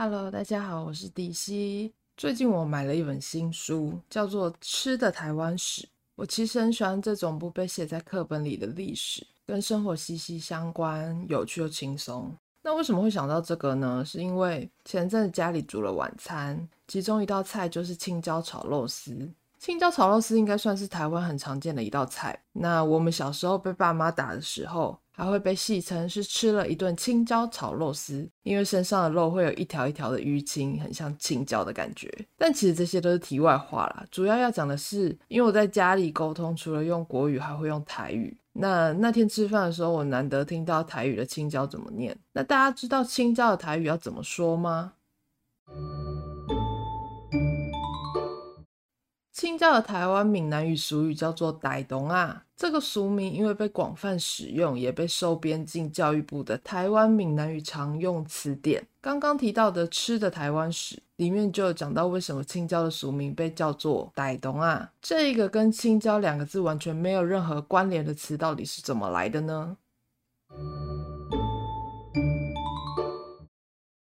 Hello，大家好，我是迪西。最近我买了一本新书，叫做《吃的台湾史》。我其实很喜欢这种不被写在课本里的历史，跟生活息息相关，有趣又轻松。那为什么会想到这个呢？是因为前阵子家里煮了晚餐，其中一道菜就是青椒炒肉丝。青椒炒肉丝应该算是台湾很常见的一道菜。那我们小时候被爸妈打的时候，还会被戏称是吃了一顿青椒炒肉丝，因为身上的肉会有一条一条的淤青，很像青椒的感觉。但其实这些都是题外话啦，主要要讲的是，因为我在家里沟通，除了用国语，还会用台语。那那天吃饭的时候，我难得听到台语的青椒怎么念。那大家知道青椒的台语要怎么说吗？青椒的台湾闽南语俗语叫做“台东啊”，这个俗名因为被广泛使用，也被收编进教育部的台湾闽南语常用词典。刚刚提到的“吃的台湾史”里面就有讲到，为什么青椒的俗名被叫做“台东啊”，这一个跟青椒两个字完全没有任何关联的词，到底是怎么来的呢？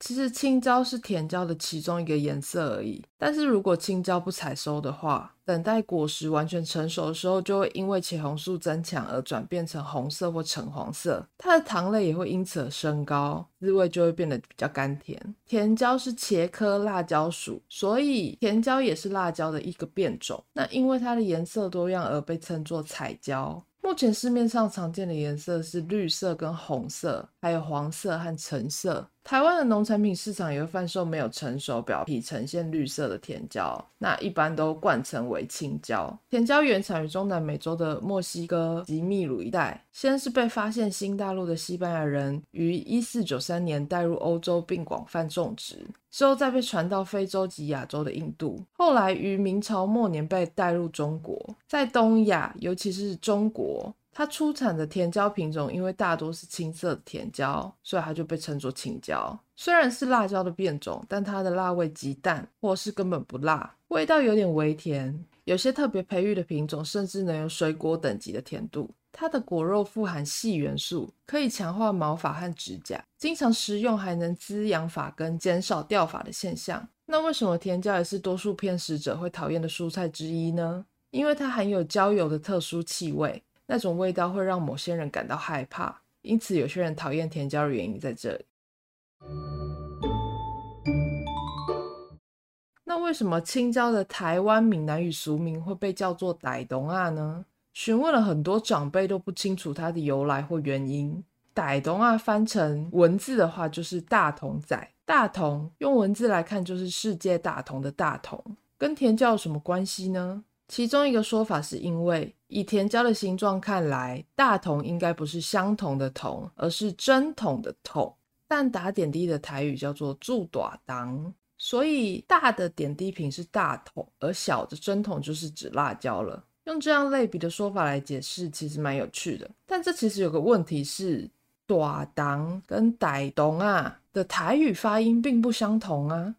其实青椒是甜椒的其中一个颜色而已，但是如果青椒不采收的话，等待果实完全成熟的时候，就会因为茄红素增强而转变成红色或橙黄色，它的糖类也会因此而升高，滋味就会变得比较甘甜。甜椒是茄科辣椒属，所以甜椒也是辣椒的一个变种。那因为它的颜色多样而被称作彩椒。目前市面上常见的颜色是绿色跟红色，还有黄色和橙色。台湾的农产品市场也会贩售没有成熟、表皮呈现绿色的甜椒，那一般都冠称为青椒。甜椒原产于中南美洲的墨西哥及秘鲁一带，先是被发现新大陆的西班牙人于一四九三年带入欧洲并广泛种植，之后再被传到非洲及亚洲的印度，后来于明朝末年被带入中国，在东亚，尤其是中国。它出产的甜椒品种，因为大多是青色的甜椒，所以它就被称作青椒。虽然是辣椒的变种，但它的辣味极淡，或是根本不辣，味道有点微甜。有些特别培育的品种，甚至能有水果等级的甜度。它的果肉富含硒元素，可以强化毛发和指甲，经常食用还能滋养发根，减少掉发的现象。那为什么甜椒也是多数偏食者会讨厌的蔬菜之一呢？因为它含有焦油的特殊气味。那种味道会让某些人感到害怕，因此有些人讨厌甜椒的原因在这里。那为什么青椒的台湾闽南语俗名会被叫做“傣东仔”呢？询问了很多长辈都不清楚它的由来或原因。“傣东仔”翻成文字的话就是“大同仔”，大同用文字来看就是世界大同的大同，跟甜椒有什么关系呢？其中一个说法是因为以甜椒的形状看来，大同应该不是相同的同，而是针筒的筒。但打点滴的台语叫做注大当，所以大的点滴瓶是大筒，而小的针筒就是指辣椒了。用这样类比的说法来解释，其实蛮有趣的。但这其实有个问题是，大当跟台东啊的台语发音并不相同啊。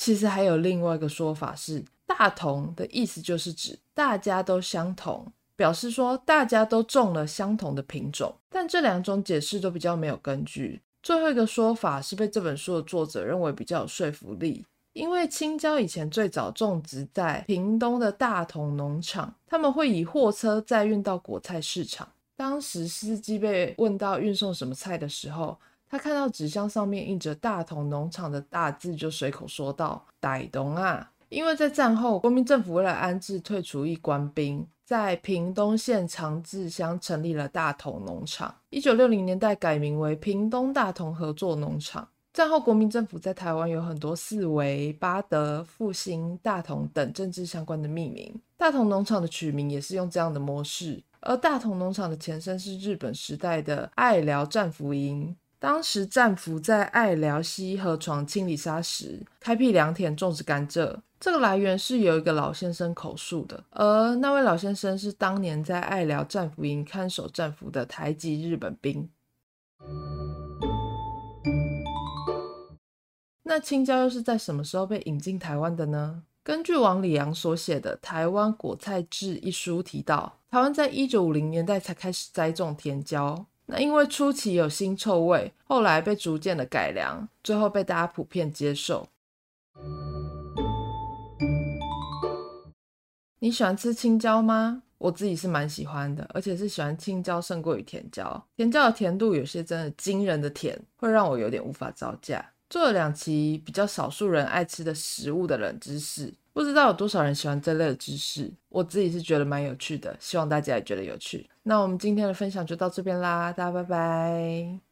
其实还有另外一个说法是，大同的意思就是指大家都相同，表示说大家都种了相同的品种。但这两种解释都比较没有根据。最后一个说法是被这本书的作者认为比较有说服力，因为青椒以前最早种植在屏东的大同农场，他们会以货车载运到果菜市场。当时司机被问到运送什么菜的时候，他看到纸箱上面印着大同农场的大字，就随口说道：“台东啊。”因为在战后，国民政府为了安置退出役官兵，在屏东县长治乡成立了大同农场。一九六零年代改名为屏东大同合作农场。战后，国民政府在台湾有很多四维、八德、复兴、大同等政治相关的命名。大同农场的取名也是用这样的模式。而大同农场的前身是日本时代的爱寮战俘营。当时战俘在爱寮溪河床清理沙石，开辟良田种植甘蔗。这个来源是有一个老先生口述的，而那位老先生是当年在爱寮战俘营看守战俘的台籍日本兵。那青椒又是在什么时候被引进台湾的呢？根据王礼阳所写的《台湾果菜志》一书提到，台湾在一九五零年代才开始栽种甜椒。那因为初期有腥臭味，后来被逐渐的改良，最后被大家普遍接受。你喜欢吃青椒吗？我自己是蛮喜欢的，而且是喜欢青椒胜过于甜椒。甜椒的甜度有些真的惊人的甜，会让我有点无法招架。做了两期比较少数人爱吃的食物的冷知识，不知道有多少人喜欢这类的知识。我自己是觉得蛮有趣的，希望大家也觉得有趣。那我们今天的分享就到这边啦，大家拜拜。